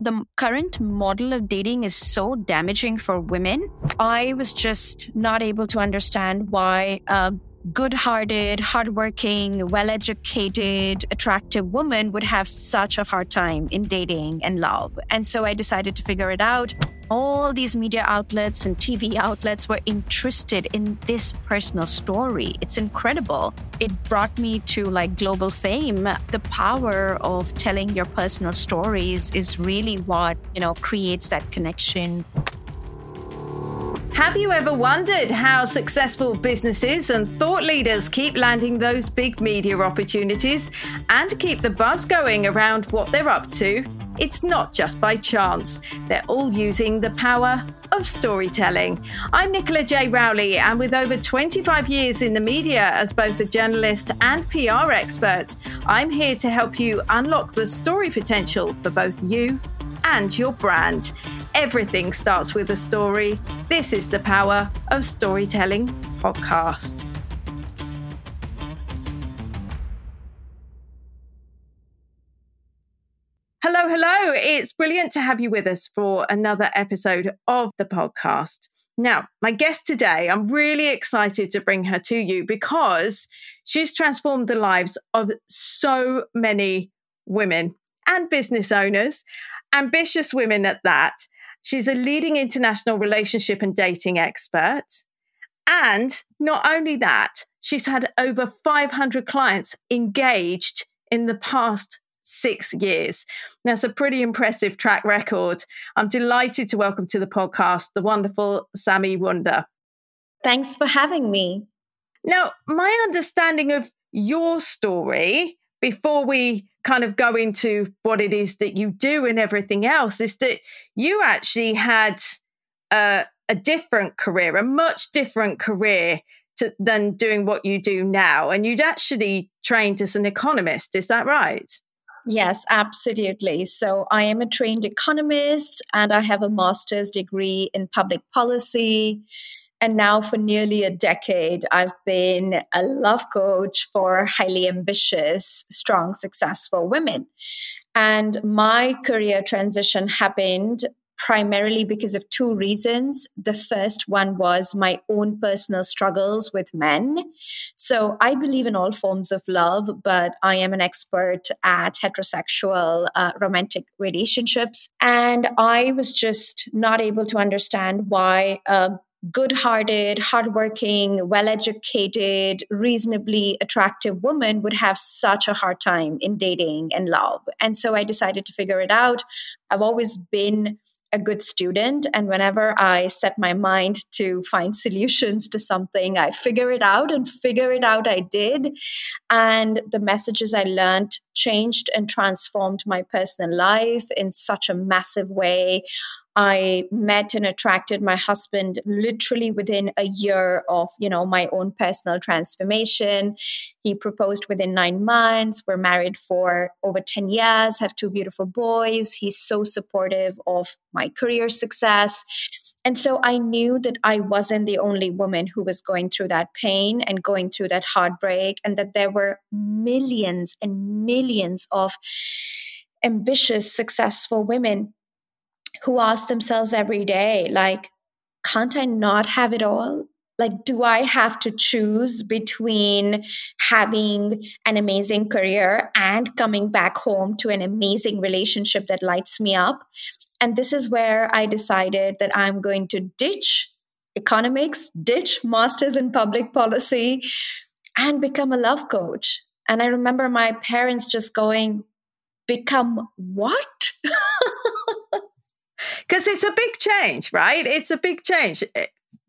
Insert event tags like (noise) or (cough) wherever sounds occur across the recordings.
the current model of dating is so damaging for women. I was just not able to understand why a good hearted, hardworking, well educated, attractive woman would have such a hard time in dating and love. And so I decided to figure it out all these media outlets and TV outlets were interested in this personal story. It's incredible. It brought me to like global fame. The power of telling your personal stories is really what, you know, creates that connection. Have you ever wondered how successful businesses and thought leaders keep landing those big media opportunities and keep the buzz going around what they're up to? It's not just by chance. They're all using the power of storytelling. I'm Nicola J. Rowley, and with over 25 years in the media as both a journalist and PR expert, I'm here to help you unlock the story potential for both you and your brand. Everything starts with a story. This is the Power of Storytelling podcast. Hello, hello. It's brilliant to have you with us for another episode of the podcast. Now, my guest today, I'm really excited to bring her to you because she's transformed the lives of so many women and business owners, ambitious women at that. She's a leading international relationship and dating expert. And not only that, she's had over 500 clients engaged in the past six years. That's a pretty impressive track record. I'm delighted to welcome to the podcast the wonderful Sami Wunder. Thanks for having me. Now, my understanding of your story before we kind of go into what it is that you do and everything else is that you actually had a, a different career, a much different career to, than doing what you do now. And you'd actually trained as an economist. Is that right? Yes, absolutely. So I am a trained economist and I have a master's degree in public policy. And now, for nearly a decade, I've been a love coach for highly ambitious, strong, successful women. And my career transition happened primarily because of two reasons. The first one was my own personal struggles with men. So I believe in all forms of love, but I am an expert at heterosexual uh, romantic relationships. And I was just not able to understand why a good hearted, hardworking, well educated, reasonably attractive woman would have such a hard time in dating and love. And so I decided to figure it out. I've always been a good student. And whenever I set my mind to find solutions to something, I figure it out and figure it out I did. And the messages I learned changed and transformed my personal life in such a massive way. I met and attracted my husband literally within a year of, you know, my own personal transformation. He proposed within nine months. We're married for over 10 years, have two beautiful boys. He's so supportive of my career success. And so I knew that I wasn't the only woman who was going through that pain and going through that heartbreak, and that there were millions and millions of ambitious, successful women who ask themselves every day, like, can't I not have it all? Like, do I have to choose between having an amazing career and coming back home to an amazing relationship that lights me up? And this is where I decided that I'm going to ditch economics, ditch masters in public policy, and become a love coach. And I remember my parents just going, Become what? (laughs) because it's a big change, right? It's a big change.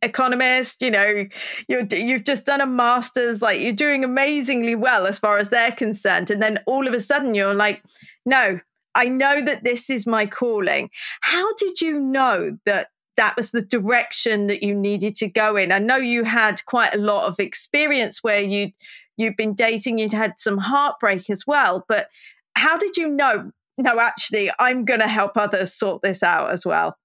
Economist, you know, you're, you've just done a master's, like you're doing amazingly well as far as they're concerned, and then all of a sudden you're like, no, I know that this is my calling. How did you know that that was the direction that you needed to go in? I know you had quite a lot of experience where you you've been dating, you'd had some heartbreak as well, but how did you know no, actually, I'm going to help others sort this out as well.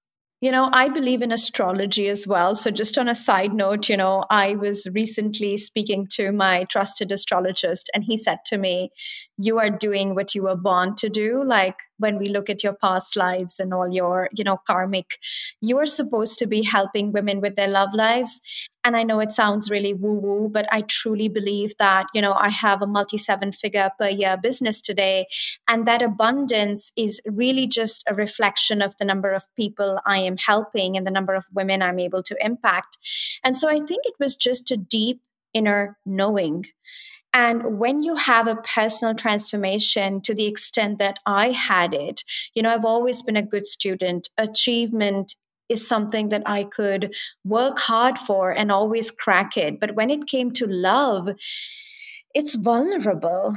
You know, I believe in astrology as well. So, just on a side note, you know, I was recently speaking to my trusted astrologist, and he said to me, You are doing what you were born to do. Like when we look at your past lives and all your, you know, karmic, you are supposed to be helping women with their love lives and i know it sounds really woo woo but i truly believe that you know i have a multi seven figure per year business today and that abundance is really just a reflection of the number of people i am helping and the number of women i'm able to impact and so i think it was just a deep inner knowing and when you have a personal transformation to the extent that I had it, you know, I've always been a good student. Achievement is something that I could work hard for and always crack it. But when it came to love, it's vulnerable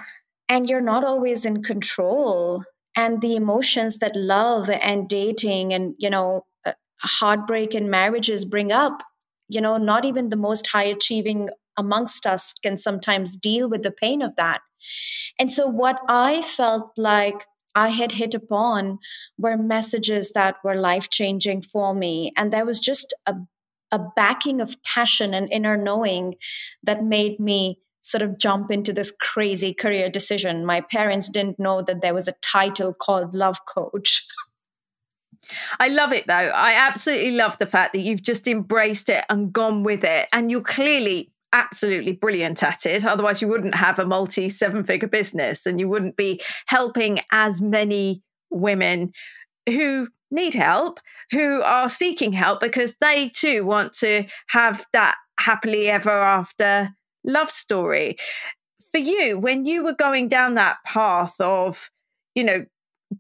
and you're not always in control. And the emotions that love and dating and, you know, uh, heartbreak and marriages bring up, you know, not even the most high achieving amongst us can sometimes deal with the pain of that. And so, what I felt like I had hit upon were messages that were life changing for me. And there was just a, a backing of passion and inner knowing that made me sort of jump into this crazy career decision. My parents didn't know that there was a title called love coach. (laughs) I love it though. I absolutely love the fact that you've just embraced it and gone with it. And you're clearly absolutely brilliant at it. Otherwise, you wouldn't have a multi seven figure business and you wouldn't be helping as many women who need help, who are seeking help because they too want to have that happily ever after love story. For you, when you were going down that path of, you know,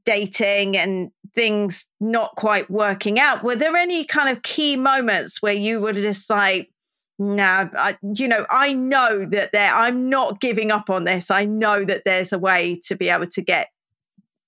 dating and things not quite working out, were there any kind of key moments where you were just like, no, I, you know, I know that there, I'm not giving up on this. I know that there's a way to be able to get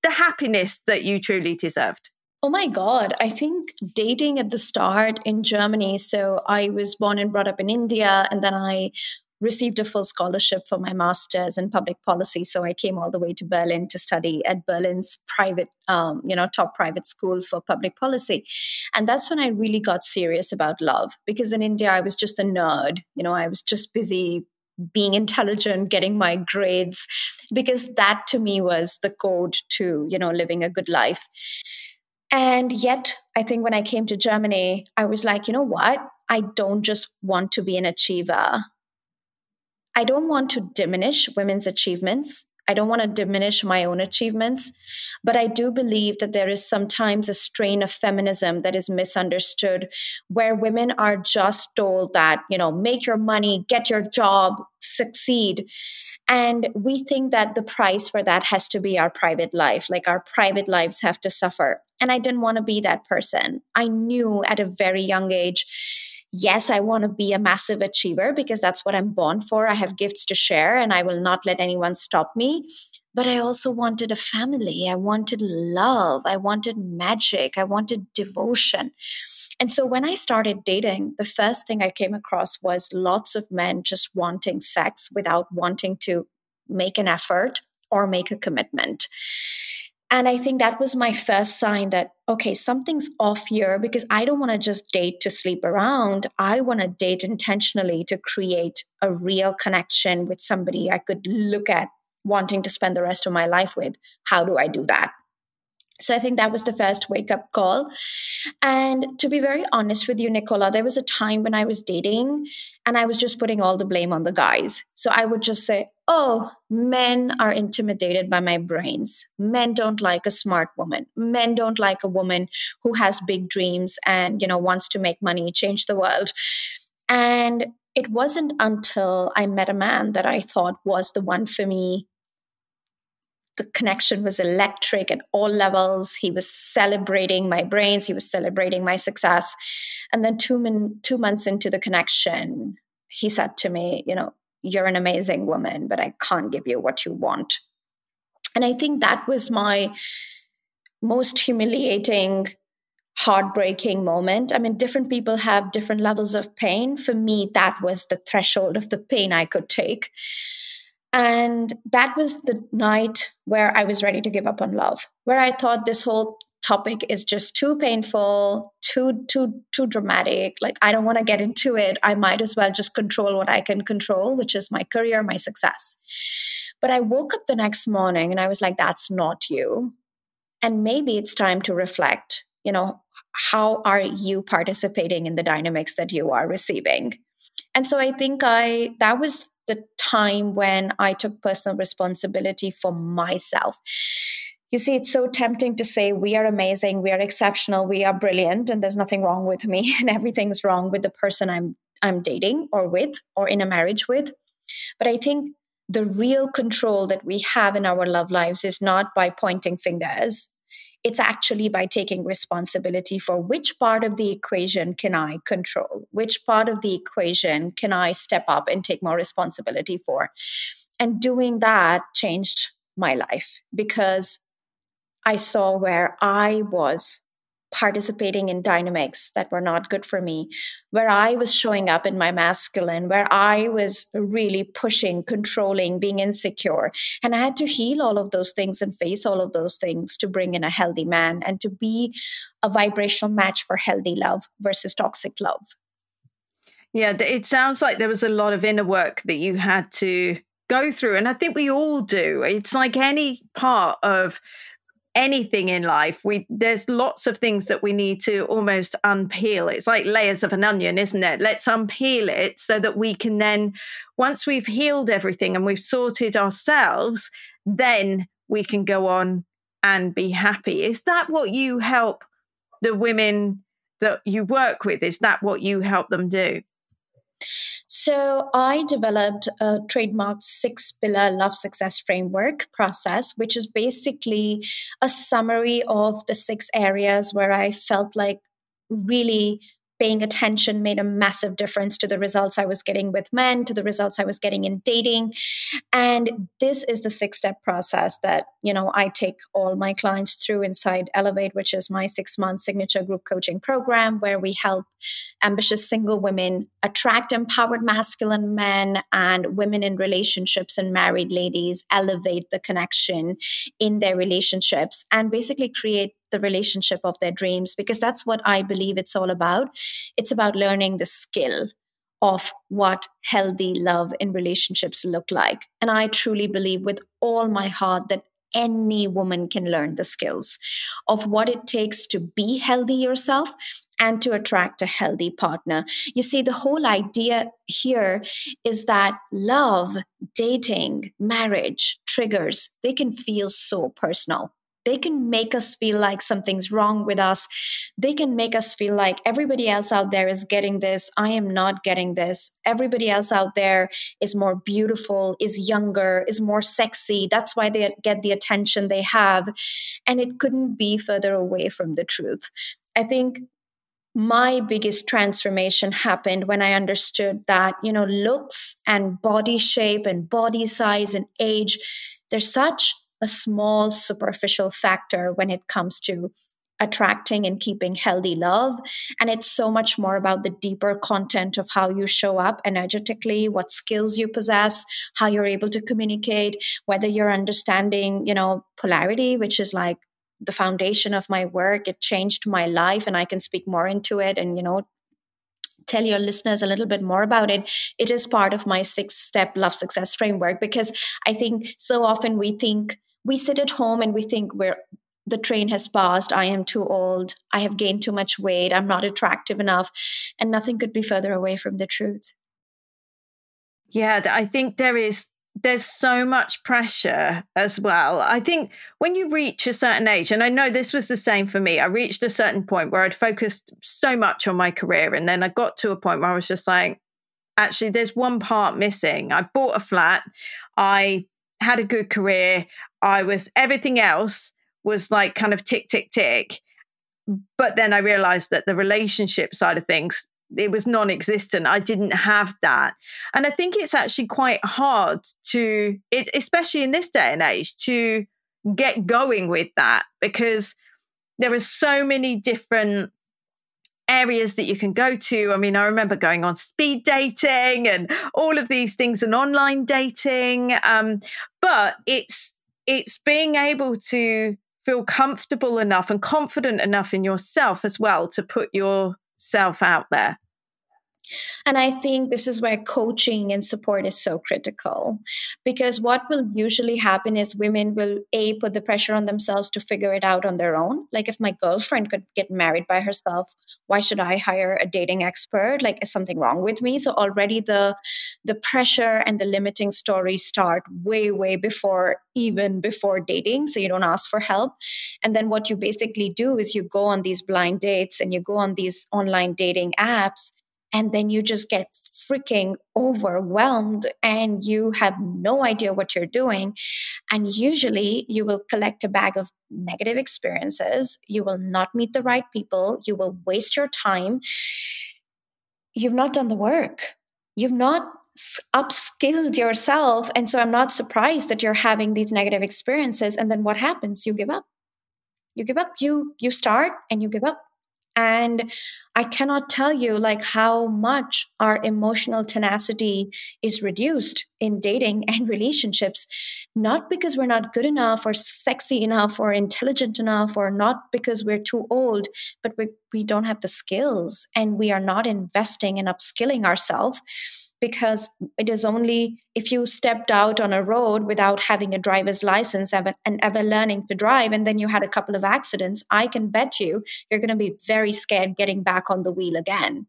the happiness that you truly deserved. Oh my God. I think dating at the start in Germany. So I was born and brought up in India, and then I received a full scholarship for my master's in public policy. So I came all the way to Berlin to study at Berlin's private, um, you know, top private school for public policy. And that's when I really got serious about love because in India, I was just a nerd. You know, I was just busy being intelligent, getting my grades, because that to me was the code to, you know, living a good life. And yet, I think when I came to Germany, I was like, you know what? I don't just want to be an achiever. I don't want to diminish women's achievements. I don't want to diminish my own achievements, but I do believe that there is sometimes a strain of feminism that is misunderstood, where women are just told that, you know, make your money, get your job, succeed. And we think that the price for that has to be our private life, like our private lives have to suffer. And I didn't want to be that person. I knew at a very young age yes, I want to be a massive achiever because that's what I'm born for. I have gifts to share and I will not let anyone stop me. But I also wanted a family. I wanted love. I wanted magic. I wanted devotion. And so when I started dating, the first thing I came across was lots of men just wanting sex without wanting to make an effort or make a commitment. And I think that was my first sign that, okay, something's off here because I don't want to just date to sleep around. I want to date intentionally to create a real connection with somebody I could look at wanting to spend the rest of my life with. How do I do that? So I think that was the first wake up call. And to be very honest with you, Nicola, there was a time when I was dating and I was just putting all the blame on the guys. So I would just say, oh, men are intimidated by my brains. Men don't like a smart woman. Men don't like a woman who has big dreams and, you know, wants to make money, change the world. And it wasn't until I met a man that I thought was the one for me the connection was electric at all levels. He was celebrating my brains, he was celebrating my success. And then two, min- two months into the connection, he said to me, You know, you're an amazing woman, but I can't give you what you want. And I think that was my most humiliating, heartbreaking moment. I mean, different people have different levels of pain. For me, that was the threshold of the pain I could take. And that was the night where I was ready to give up on love, where I thought this whole topic is just too painful, too too too dramatic. Like I don't want to get into it. I might as well just control what I can control, which is my career, my success. But I woke up the next morning and I was like that's not you. And maybe it's time to reflect, you know, how are you participating in the dynamics that you are receiving? And so I think I that was the time when I took personal responsibility for myself. You see, it's so tempting to say we are amazing, we are exceptional, we are brilliant, and there's nothing wrong with me, (laughs) and everything's wrong with the person I'm I'm dating or with or in a marriage with. But I think the real control that we have in our love lives is not by pointing fingers it's actually by taking responsibility for which part of the equation can I control? Which part of the equation can I step up and take more responsibility for? And doing that changed my life because I saw where I was participating in dynamics that were not good for me, where I was showing up in my masculine, where I was really pushing, controlling, being insecure. And I had to heal all of those things and face all of those things to bring in a healthy man and to be a vibrational match for healthy love versus toxic love. Yeah, it sounds like there was a lot of inner work that you had to go through. And I think we all do. It's like any part of anything in life we there's lots of things that we need to almost unpeel. It's like layers of an onion isn't it? Let's unpeel it so that we can then once we've healed everything and we've sorted ourselves then we can go on and be happy. Is that what you help the women that you work with? Is that what you help them do so I developed a trademarked six pillar love success framework process, which is basically a summary of the six areas where I felt like really paying attention made a massive difference to the results I was getting with men, to the results I was getting in dating. And this is the six step process that, you know, I take all my clients through inside Elevate, which is my six month signature group coaching program where we help ambitious single women attract empowered masculine men and women in relationships and married ladies elevate the connection in their relationships and basically create the relationship of their dreams because that's what I believe it's all about. It's about learning the skill of what healthy love in relationships look like. And I truly believe with all my heart that any woman can learn the skills of what it takes to be healthy yourself and to attract a healthy partner. You see, the whole idea here is that love, dating, marriage, triggers, they can feel so personal they can make us feel like something's wrong with us. They can make us feel like everybody else out there is getting this. I am not getting this. Everybody else out there is more beautiful, is younger, is more sexy. That's why they get the attention they have. And it couldn't be further away from the truth. I think my biggest transformation happened when I understood that, you know, looks and body shape and body size and age, they're such a small superficial factor when it comes to attracting and keeping healthy love. And it's so much more about the deeper content of how you show up energetically, what skills you possess, how you're able to communicate, whether you're understanding, you know, polarity, which is like the foundation of my work. It changed my life and I can speak more into it and, you know, tell your listeners a little bit more about it, it is part of my six step love success framework because I think so often we think we sit at home and we think we're the train has passed. I am too old. I have gained too much weight. I'm not attractive enough. And nothing could be further away from the truth. Yeah, I think there is there's so much pressure as well. I think when you reach a certain age, and I know this was the same for me, I reached a certain point where I'd focused so much on my career. And then I got to a point where I was just like, actually, there's one part missing. I bought a flat. I had a good career. I was everything else was like kind of tick, tick, tick. But then I realized that the relationship side of things, it was non existent. I didn't have that. And I think it's actually quite hard to, it, especially in this day and age, to get going with that because there are so many different areas that you can go to. I mean, I remember going on speed dating and all of these things and online dating. Um, but it's it's being able to feel comfortable enough and confident enough in yourself as well to put yourself out there. And I think this is where coaching and support is so critical because what will usually happen is women will A, put the pressure on themselves to figure it out on their own. Like, if my girlfriend could get married by herself, why should I hire a dating expert? Like, is something wrong with me? So, already the, the pressure and the limiting stories start way, way before even before dating. So, you don't ask for help. And then what you basically do is you go on these blind dates and you go on these online dating apps and then you just get freaking overwhelmed and you have no idea what you're doing. And usually you will collect a bag of negative experiences. You will not meet the right people. You will waste your time. You've not done the work. You've not upskilled yourself. And so I'm not surprised that you're having these negative experiences. And then what happens? You give up. You give up. You you start and you give up and i cannot tell you like how much our emotional tenacity is reduced in dating and (laughs) relationships not because we're not good enough or sexy enough or intelligent enough or not because we're too old but we, we don't have the skills and we are not investing in upskilling ourselves because it is only if you stepped out on a road without having a driver's license and ever learning to drive and then you had a couple of accidents i can bet you you're going to be very scared getting back on the wheel again.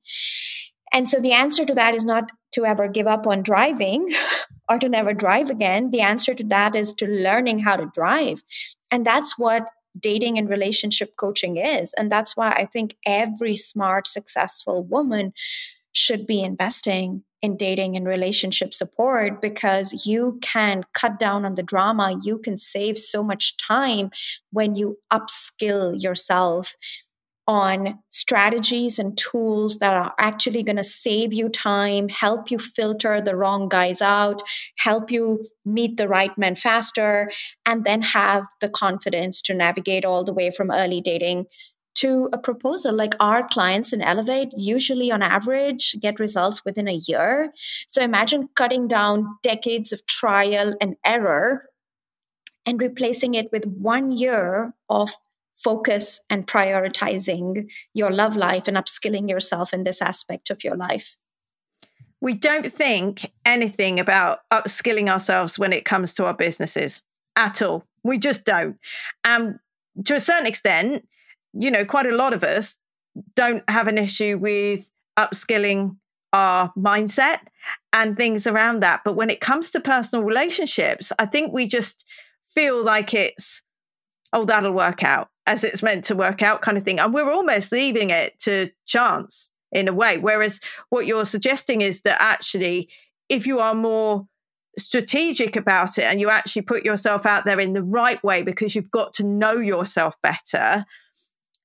And so the answer to that is not to ever give up on driving (laughs) or to never drive again. The answer to that is to learning how to drive. And that's what dating and relationship coaching is. And that's why i think every smart successful woman should be investing in dating and relationship support because you can cut down on the drama. You can save so much time when you upskill yourself on strategies and tools that are actually going to save you time, help you filter the wrong guys out, help you meet the right men faster, and then have the confidence to navigate all the way from early dating to a proposal. Like our clients in Elevate usually on average get results within a year. So imagine cutting down decades of trial and error and replacing it with one year of focus and prioritizing your love life and upskilling yourself in this aspect of your life. We don't think anything about upskilling ourselves when it comes to our businesses at all. We just don't. And to a certain extent, you know, quite a lot of us don't have an issue with upskilling our mindset and things around that. But when it comes to personal relationships, I think we just feel like it's, oh, that'll work out as it's meant to work out kind of thing. And we're almost leaving it to chance in a way. Whereas what you're suggesting is that actually, if you are more strategic about it and you actually put yourself out there in the right way because you've got to know yourself better,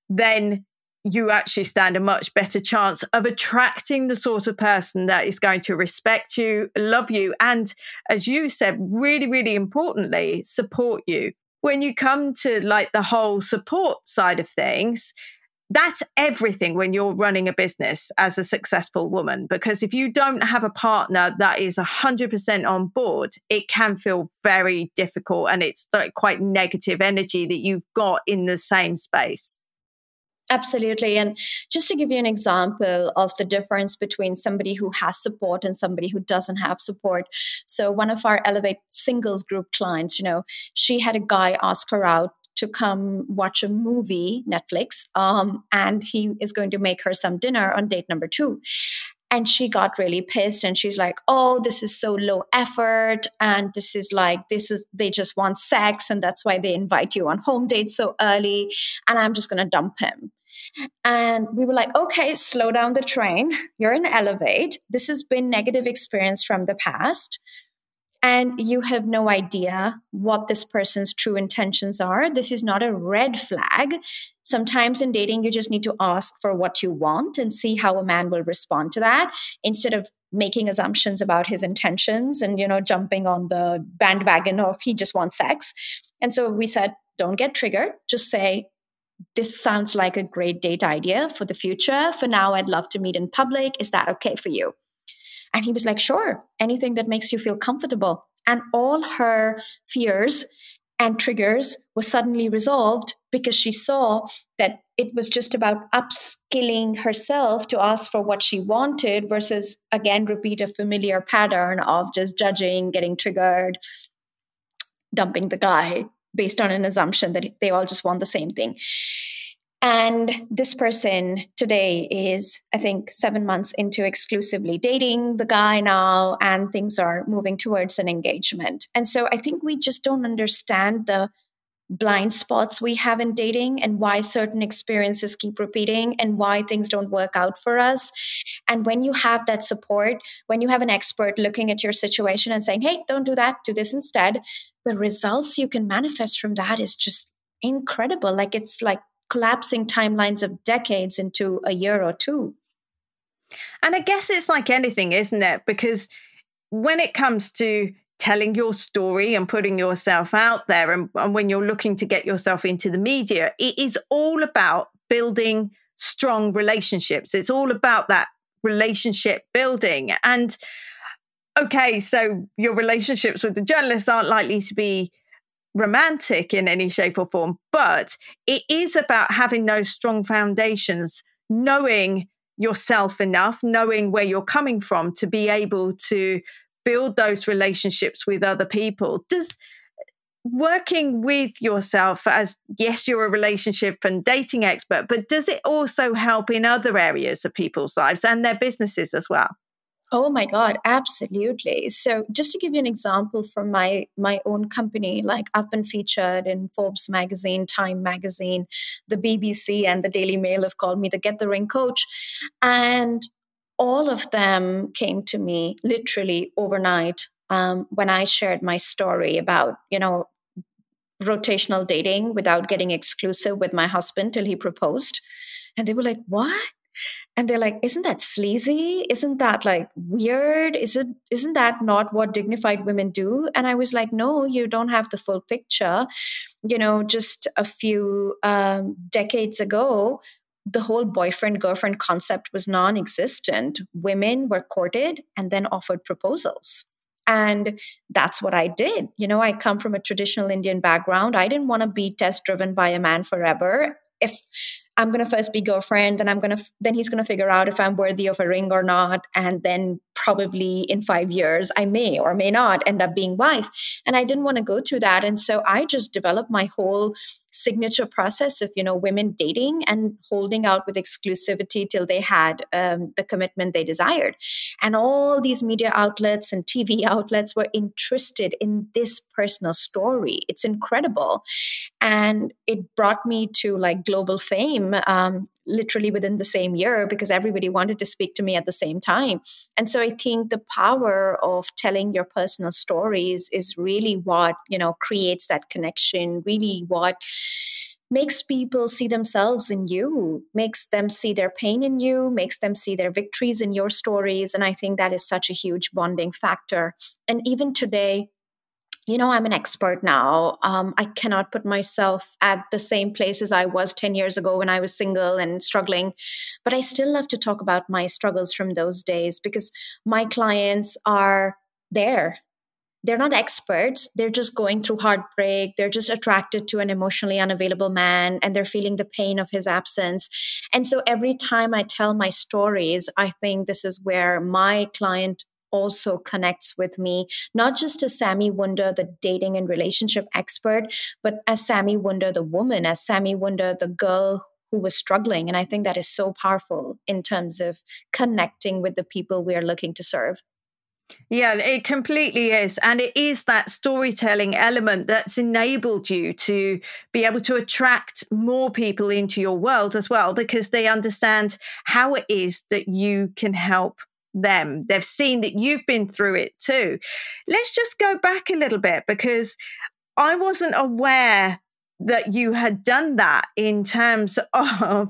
then you actually stand a much better chance of attracting the sort of person that is going to respect you, love you, and as you said, really, really importantly, support you. When you come to like the whole support side of things, that's everything when you're running a business as a successful woman. Because if you don't have a partner that is 100% on board, it can feel very difficult and it's like quite negative energy that you've got in the same space. Absolutely. And just to give you an example of the difference between somebody who has support and somebody who doesn't have support. So, one of our Elevate singles group clients, you know, she had a guy ask her out to come watch a movie, Netflix, um, and he is going to make her some dinner on date number two. And she got really pissed and she's like, oh, this is so low effort. And this is like, this is, they just want sex. And that's why they invite you on home dates so early. And I'm just going to dump him. And we were like, okay, slow down the train. You're in Elevate. This has been negative experience from the past and you have no idea what this person's true intentions are, this is not a red flag. Sometimes in dating, you just need to ask for what you want and see how a man will respond to that instead of making assumptions about his intentions and you know jumping on the bandwagon of he just wants sex. And so we said don't get triggered. Just say this sounds like a great date idea for the future. For now i'd love to meet in public. Is that okay for you and he was like, sure, anything that makes you feel comfortable. And all her fears and triggers was suddenly resolved because she saw that it was just about upskilling herself to ask for what she wanted versus again repeat a familiar pattern of just judging getting triggered dumping the guy based on an assumption that they all just want the same thing and this person today is, I think, seven months into exclusively dating the guy now, and things are moving towards an engagement. And so I think we just don't understand the blind spots we have in dating and why certain experiences keep repeating and why things don't work out for us. And when you have that support, when you have an expert looking at your situation and saying, hey, don't do that, do this instead, the results you can manifest from that is just incredible. Like it's like collapsing timelines of decades into a year or two. And I guess it's like anything, isn't it? Because when it comes to telling your story and putting yourself out there, and, and, when you're looking to get yourself into the media, it is all about building strong relationships. It's all about that relationship building. And okay, so your relationships with the journalists aren't likely to be romantic in any shape or form, but it is about having those strong foundations, knowing yourself enough, knowing where you're coming from to be able to build those relationships with other people. Does working with yourself as yes you're a relationship and dating expert but does it also help in other areas of people's lives and their businesses as well Oh my God, absolutely. So just to give you an example from my my own company, like I've been featured in Forbes magazine, Time magazine, the BBC and the Daily Mail have called me the Get the Ring coach. And all of them came to me literally overnight um, when I shared my story about, you know, rotational dating without getting exclusive with my husband till he proposed. And they were like, What? And they're like isn't that sleazy isn't that like weird is it isn't that not what dignified women do and i was like no you don't have the full picture you know just a few um, decades ago the whole boyfriend girlfriend concept was non-existent women were courted and then offered proposals and that's what I did. You know, I come from a traditional Indian background. I didn't want to be test driven by a man forever. If I'm to first be girlfriend, then I'm to, then he's to figure out if I'm worthy of a ring or not. And then probably in five years, I may or may not end up being wife. And I didn't want to go through that. And so I just developed my whole signature process of you know women dating and holding out with exclusivity till they had um, the commitment they desired and all these media outlets and tv (laughs) outlets were interested in this personal story it's incredible and it brought me to like global fame um, literally within the same year because everybody wanted to speak to me at the same time. And so I think the power of telling your personal stories is really what, you know, creates that connection, really what makes people see themselves in you, makes them see their pain in you, makes them see their victories in your stories. And I think that is such a huge bonding factor. And even today, you know, I'm an expert now. Um, I cannot put myself at the same place as I was 10 years ago when I was single and struggling. But I still love to talk about my struggles from those days because my clients are there. They're not experts. They're just going through heartbreak. They're just attracted to an emotionally unavailable man and they're feeling the pain of his absence. And so every time I tell my stories, I think this is where my client also connects with me, not just as Sami Wunder, the dating and relationship expert, but as Sami Wunder, the woman, as Sami Wunder, the girl who was struggling. And I think that is so powerful in terms of connecting with the people we are looking to serve. Yeah, it completely is. And it is that storytelling element that's enabled you to be able to attract more people into your world as well, because they understand how it is that you can help them. They've seen that you've been through it too. Let's just go back a little bit because I wasn't aware that you had done that in terms (laughs) of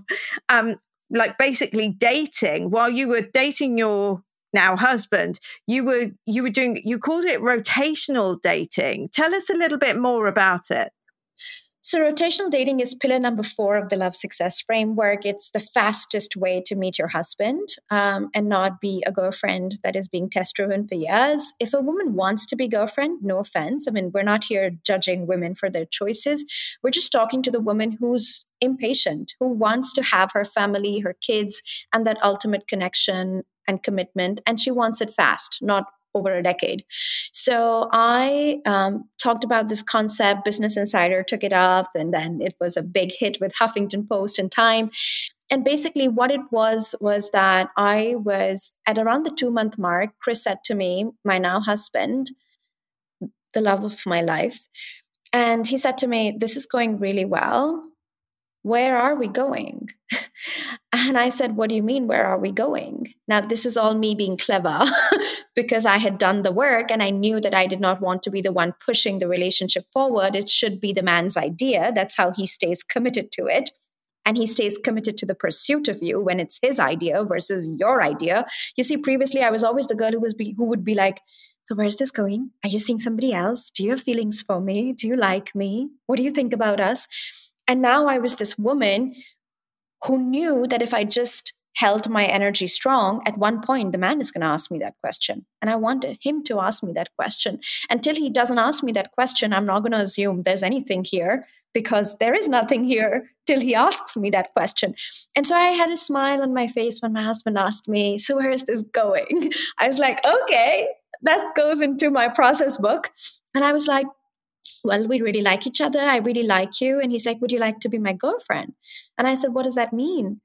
um like basically dating while you were dating your now husband you were you were doing you called it rotational dating tell us a little bit more about it So, rotational dating is pillar number four of the Love Success Framework. It's the fastest way to meet your husband um, and not be a girlfriend that is being test driven for years. If a woman wants to be girlfriend, no offense. I mean, we're not here judging women for their choices. We're just talking to the woman who's impatient, who wants to have her family, her kids, and that ultimate connection and commitment. And she wants it fast, not over a decade. So I um, talked about this concept. Business Insider took it up, and then it was a big hit with Huffington Post and Time. And basically, what it was was that I was at around the two month mark. Chris said to me, my now husband, the love of my life, and he said to me, This is going really well where are we going? (laughs) and I said, What do you mean, where are we going? Now, this is all me being clever (laughs) because I had done the work and I knew that I did not want to be the one pushing the relationship forward. It should be the man's idea. That's how he stays committed to it. And he stays committed to the pursuit of you when it's his idea versus your idea. You see, previously I was always the girl who was be, who would be like, so where's this going? Are you seeing somebody else? Do you have feelings for me? Do you like me? What do you think about us? And now I was this woman who knew that if I just held my energy strong, at one point the man is going to ask me that question. And I wanted him to ask me that question. Until he doesn't ask me that question, I'm not going to assume there's anything here because there is nothing here till he asks me that question. And so I had a smile on my face when my husband asked me, So where is this going? (laughs) I was like, Okay, that goes into my process book. And I was like, well, we really like each other. I really like you. And he's like, Would you like to be my girlfriend? And I said, What does that mean?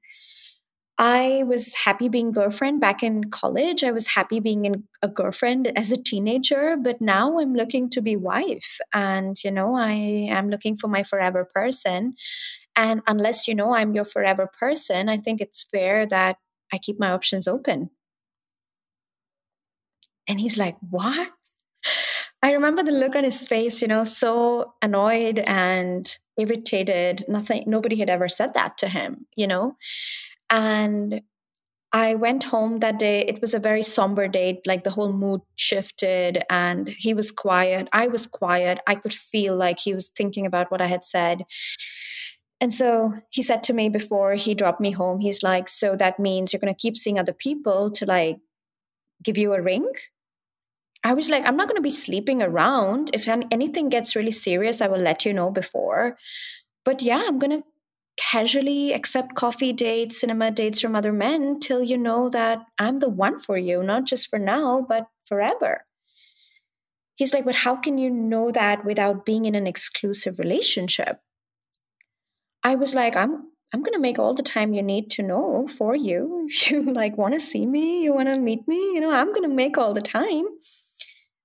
I was happy being girlfriend back in college. I was happy being in a girlfriend as a teenager, but now I'm looking to be wife. And, you know, I am looking for my forever person. And unless you know I'm your forever person, I think it's fair that I keep my options open. And he's like, What? I remember the look on his face, you know, so annoyed and irritated. Nothing, nobody had ever said that to him, you know. And I went home that day. It was a very somber day. Like the whole mood shifted and he was quiet. I was quiet. I could feel like he was thinking about what I had said. And so he said to me before he dropped me home, he's like, So that means you're going to keep seeing other people to like give you a ring? I was like, I'm not going to be sleeping around. If anything gets really serious, I will let you know before. But yeah, I'm going to casually accept coffee dates, cinema dates from other men till you know that I'm the one for you, not just for now, but forever. He's like, but how can you know that without being in an exclusive relationship? I was like, I'm I'm going to make all the time you need to know for you. (laughs) If you like want to see me, you want to meet me, you know, I'm going to make all the time.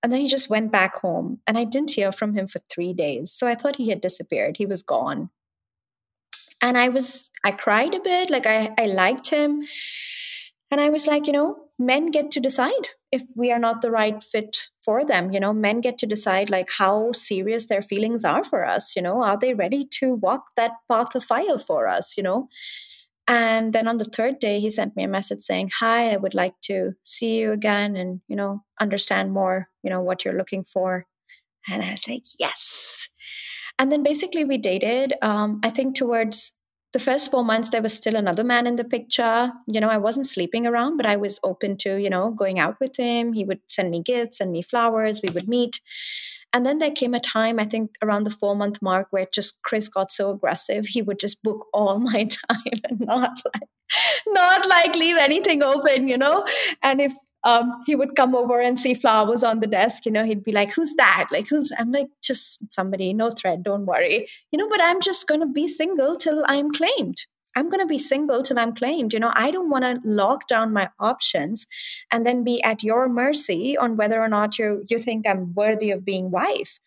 And then he just went back home. And I didn't hear from him for three days. So I thought he had disappeared. He was gone. And I was, I cried a bit. Like I, I liked him. And I was like, you know, men get to decide if we are not the right fit for them. You know, men get to decide like how serious their feelings are for us. You know, are they ready to walk that path of fire for us? You know, and then on the third day, he sent me a message saying, Hi, I would like to see you again and, you know, understand more, you know, what you're looking for. And I was like, Yes. And then basically we dated. Um, I think towards the first four months, there was still another man in the picture. You know, I wasn't sleeping around, but I was open to, you know, going out with him. He would send me gifts, send me flowers. We would meet. And then there came a time, I think around the four month mark, where just Chris got so aggressive, he would just book all (laughs) my time and not like not like leave anything open, you know? And if um, he would come over and see flowers on the desk, you know, he'd be like, Who's that? Like, who's I'm like, just somebody, no threat, don't worry. You know, but I'm just gonna be single till I'm claimed. I'm going to be single till I'm claimed. You know, I don't want to lock down my options and then be at your mercy on whether or not you you think I'm worthy of being wife.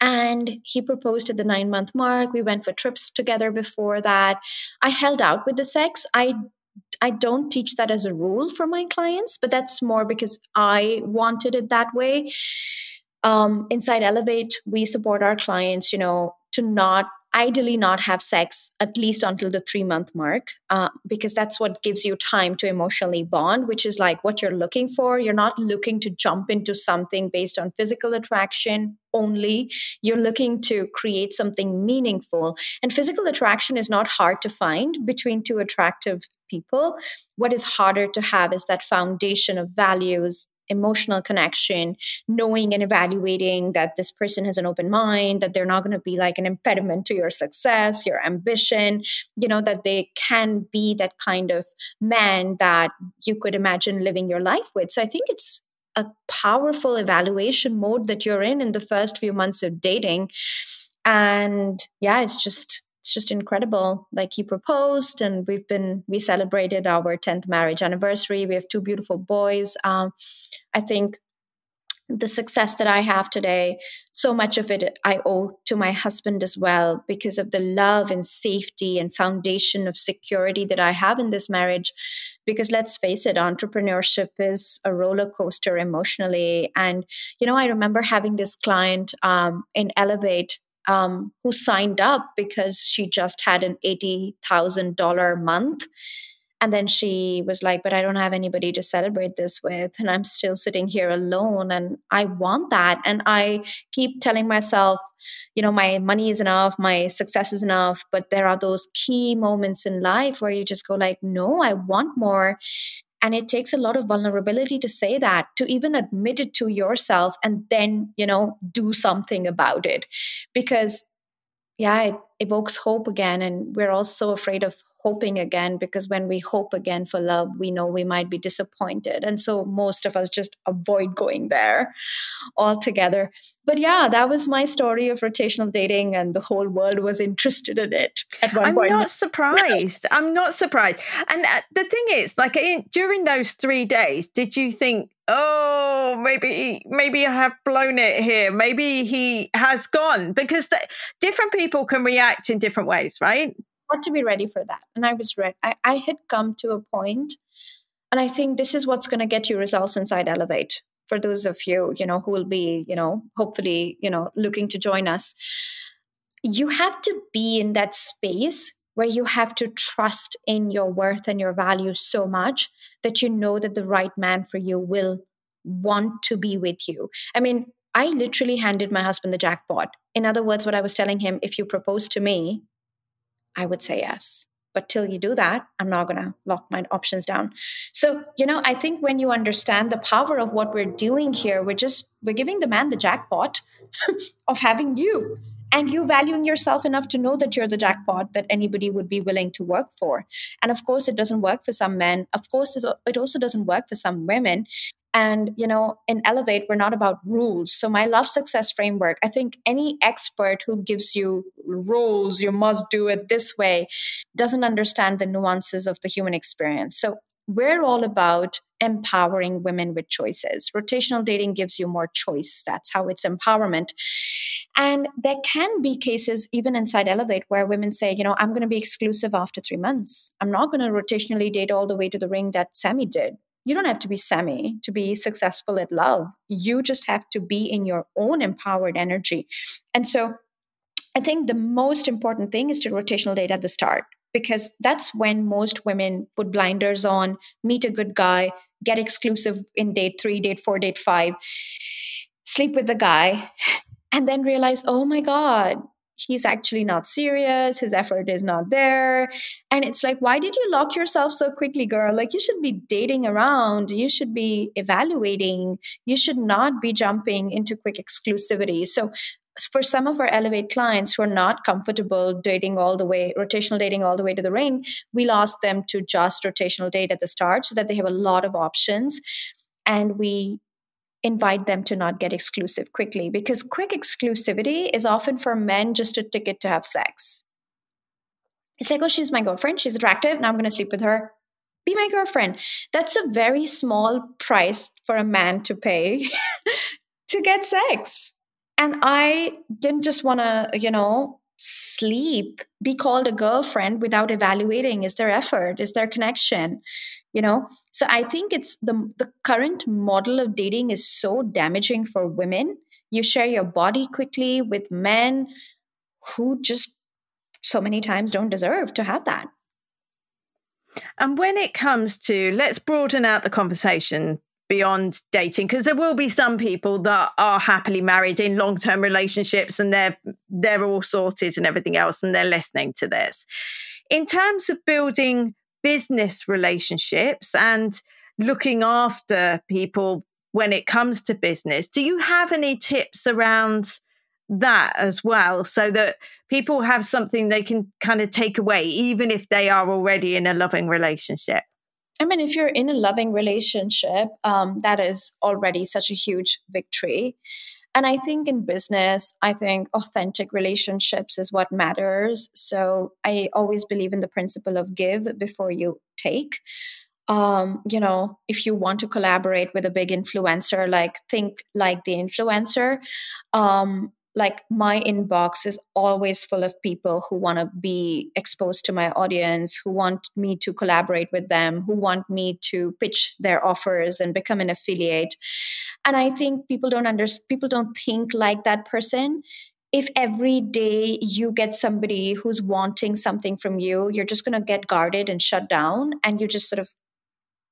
And he proposed at the nine month mark. We went for trips together before that. I held out with the sex. I I don't teach that as a rule for my clients, but that's more because I wanted it that way. Um, inside Elevate, we support our clients, you know, to not ideally not have sex at least until the three month mark uh, because that's what gives you time to emotionally bond which is like what you're looking for. You're not looking to jump into something based on physical attraction only. You're looking to create something meaningful. And physical attraction is not hard to find between two attractive people. What is harder to have is that foundation of values emotional connection, mm-hmm. knowing and evaluating that this person has an open mind, that they're not going to be like an impediment to your success, your ambition, you know, that they can be that kind of man that you could imagine living your life with. So I think it's a powerful evaluation mode that you're in in the first few months of dating. And yeah, it's just it's just incredible. Like he proposed, and we've been we celebrated our tenth marriage anniversary. We have two beautiful boys. Um, I think the success that I have today, so much of it I owe to my husband as well, because of the love and safety and foundation of security that I have in this marriage. Because let's face it, entrepreneurship is a roller coaster emotionally. And, you know, I remember having this client um, in Elevate um, who signed up because she just had an $80,000 month. And then she was like, But I don't have anybody to celebrate this with. And I'm still sitting here alone. And I want that. And I keep telling myself, you know, my money is enough, my success is enough. But there are those key moments in life where you just go, like, no, I want more. And it takes a lot of vulnerability to say that, to even admit it to yourself and then, you know, do something about it. Because, yeah, it evokes hope again. And we're all so afraid of hoping again because when we hope again for love we know we might be disappointed. And so most of us just avoid going there altogether. But yeah that was my story of rotational dating and the whole world was interested in it at one I'm point. i'm not surprised. I'm not surprised. And uh, the thing is like in, during those 3 days did you think oh maybe maybe i have blown it here. Maybe he has gone. Because the, different people can react in different ways right got to be ready for that. And I was ready. I, I had come to a point, and I think this is what's going to get you results inside Elevate. For those of you, you know, who will be, you know, hopefully, you know, looking to join us, you have to be in that space where you have to trust in your worth and your value so much that you know that the right man for you will want to be with you. I mean, I literally handed my husband the jackpot. In other words, what I was telling him if you propose to me, I would say yes. But till you do that, I'm not going to lock my options down. So, you know, I think when you understand the power of what we're doing here, we're just, we're giving the man the jackpot (laughs) of having you and you valuing yourself enough to know that you're the jackpot that anybody would be willing to work for. And of course, it doesn't work for some men. Of course, it also doesn't work for some women. And, you know, in Elevate, we're not about rules. So, my love success framework, I think any expert who gives you rules, you must do it this way, doesn't understand the nuances of the human experience. So, we're all about empowering women with choices. Rotational dating gives you more choice. That's how it's empowerment. And there can be cases, even inside Elevate, where women say, you know, I'm going to be exclusive after three months. I'm not going to rotationally date all the way to the ring that Sami did you don't have to be Sami to be successful at love. You just have to be in your own empowered energy. And so I think the most important thing is to rotational date at the start because that's when most women put blinders on, meet a good guy, get exclusive in date three, date four, date five, sleep with the guy, (laughs) and then realize, oh my God, he's actually not serious his effort is not there. And it's like why did you lock yourself so quickly girl? Like you should be dating around. You should be evaluating. You should not be jumping into quick exclusivity. So for some of our elevate clients who are not comfortable dating all the way rotational dating all the way to the ring we lost them to just rotational date at the start so that they have a lot of options. And we invite them to not get exclusive quickly because quick exclusivity is often for men just a ticket to have sex. It's like, oh, she's my girlfriend. She's attractive. Now I'm going to sleep with her. Be my girlfriend. That's a very small price for a man to pay (laughs) to get sex. And I didn't just want to, you know, sleep, be called a girlfriend without evaluating is there effort, is there connection, you know? So i think it's the the current model of dating is so damaging for women. You share your body quickly with men who just so many times don't deserve to have that. And when it comes to, let's broaden out the conversation beyond dating because there will be some people that are happily married in long-term relationships and they're they're all sorted and everything else and they're listening to this. In terms of building business relationships and looking after people when it comes to business do you have any tips around that as well so that people have something they can kind of take away even if they are already in a loving relationship I mean, if you're in a loving relationship, um, that is already such a huge victory. And I think in business, I think authentic relationships is what matters. So I always believe in the principle of give before you take. Um, you know, if you want to collaborate with a big influencer, like think like the influencer. Um, like my inbox is always full of people who want to be exposed to my audience who want me to collaborate with them who want me to pitch their offers and become an affiliate. And i think people don't under people don't think like that person. If every day you get somebody who's wanting something from you you're just going to get guarded and shut down and you just sort of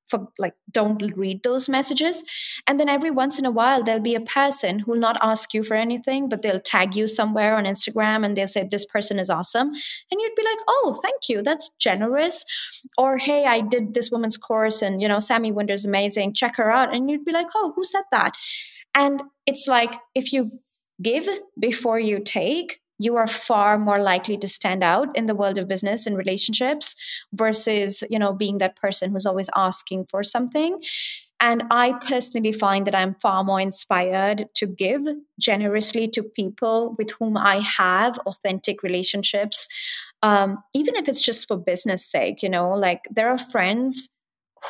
for like don't read those messages. And then every once in a while there'll be a person who will not ask you for anything but they'll tag you somewhere on instagram and they'll say this person is awesome. And you'd be like oh thank you. That's generous. Or hey i did this woman's course and you know Sami Wunder's amazing. Check her out. And you'd be like oh who said that? And it's like if you give before you take you are far more likely to stand out in the world of business and relationships versus you know being that person who's always asking for something. And i personally find that i'm far more inspired to give generously to people with whom i have authentic relationships um, even if it's just for business sake you know like there are friends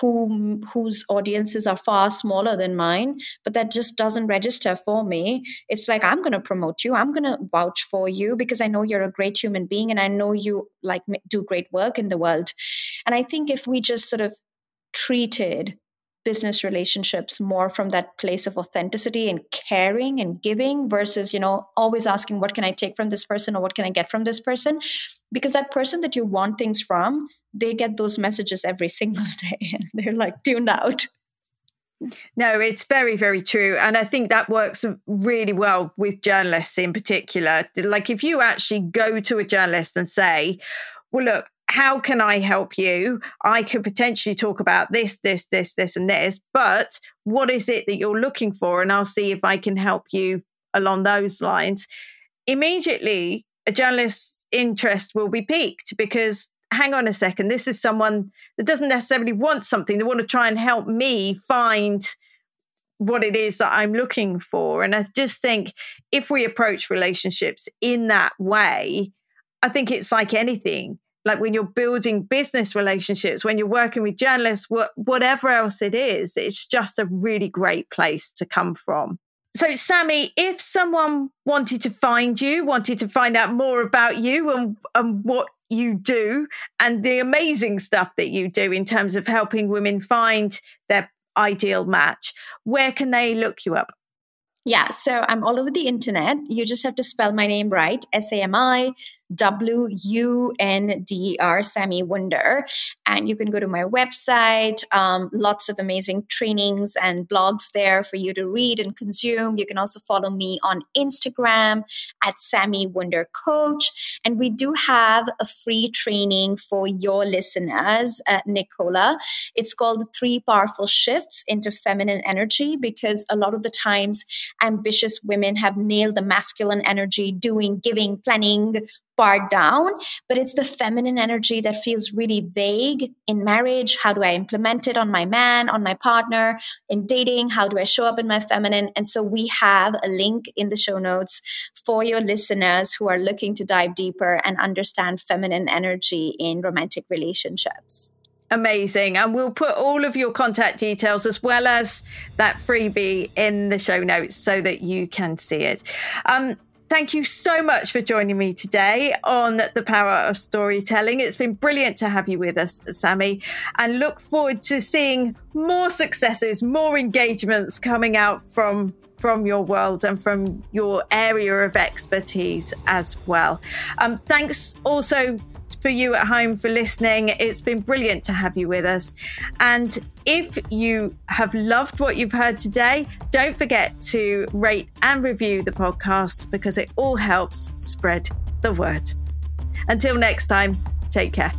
whom whose audiences are far smaller than mine but that just doesn't register for me. It's like i'm going to promote you. I'm going to vouch for you because i know you're a great human being and i know you like do great work in the world. And i think if we just sort of treated business relationships more from that place of authenticity and caring and giving versus you know always asking what can i take from this person or what can i get from this person? Because that person that you want things from they get those messages every (laughs) single day and they're like tuned out no, it's very, very true. And I think that works really well with journalists in particular. Like if you actually go to a journalist and say, well, look, how can I help you? I could potentially talk about this, this, this, this, and this, but what is it that you're looking for? And I'll see if I can help you along those lines. Immediately, a journalist's interest will be piqued because hang on a second, this is someone that doesn't necessarily want something. They want to try and help me find what it is that I'm looking for. And I just think if we approach relationships in that way, I think it's like anything. Like when you're building business relationships, when you're working with journalists, whatever else it is, it's just a really great place to come from. So, Sami, if someone wanted to find you, wanted to find out more about you and, and what you do and the amazing stuff that you do in terms of helping women find their ideal match, where can they look you up? Yeah, so I'm all over the internet. You just have to spell my name right S A M I W U N D R, Sami Wunder. And you can go to my website. Um, lots of amazing trainings and blogs there for you to read and consume. You can also follow me on Instagram at Sami Wunder Coach. And we do have a free training for your listeners, uh, Nicola. It's called Three Powerful Shifts into Feminine Energy because a lot of the times, ambitious women have nailed the masculine energy, doing, giving, planning part down, but it's the feminine energy that feels really vague in marriage. How do I implement it on my man, on my partner, in dating? How do I show up in my feminine? And so we have a link in the show notes for your listeners who are looking to dive deeper and understand feminine energy in romantic relationships. Amazing. And we'll put all of your contact details as well as that freebie in the show notes so that you can see it. Um, thank you so much for joining me today on the power of storytelling. It's been brilliant to have you with us, Sami, and look forward to seeing more successes, more engagements coming out from from your world and from your area of expertise as well. Um, thanks also for you at home for listening. It's been brilliant to have you with us. And if you have loved what you've heard today, don't forget to rate and review the podcast because it all helps spread the word. Until next time, take care.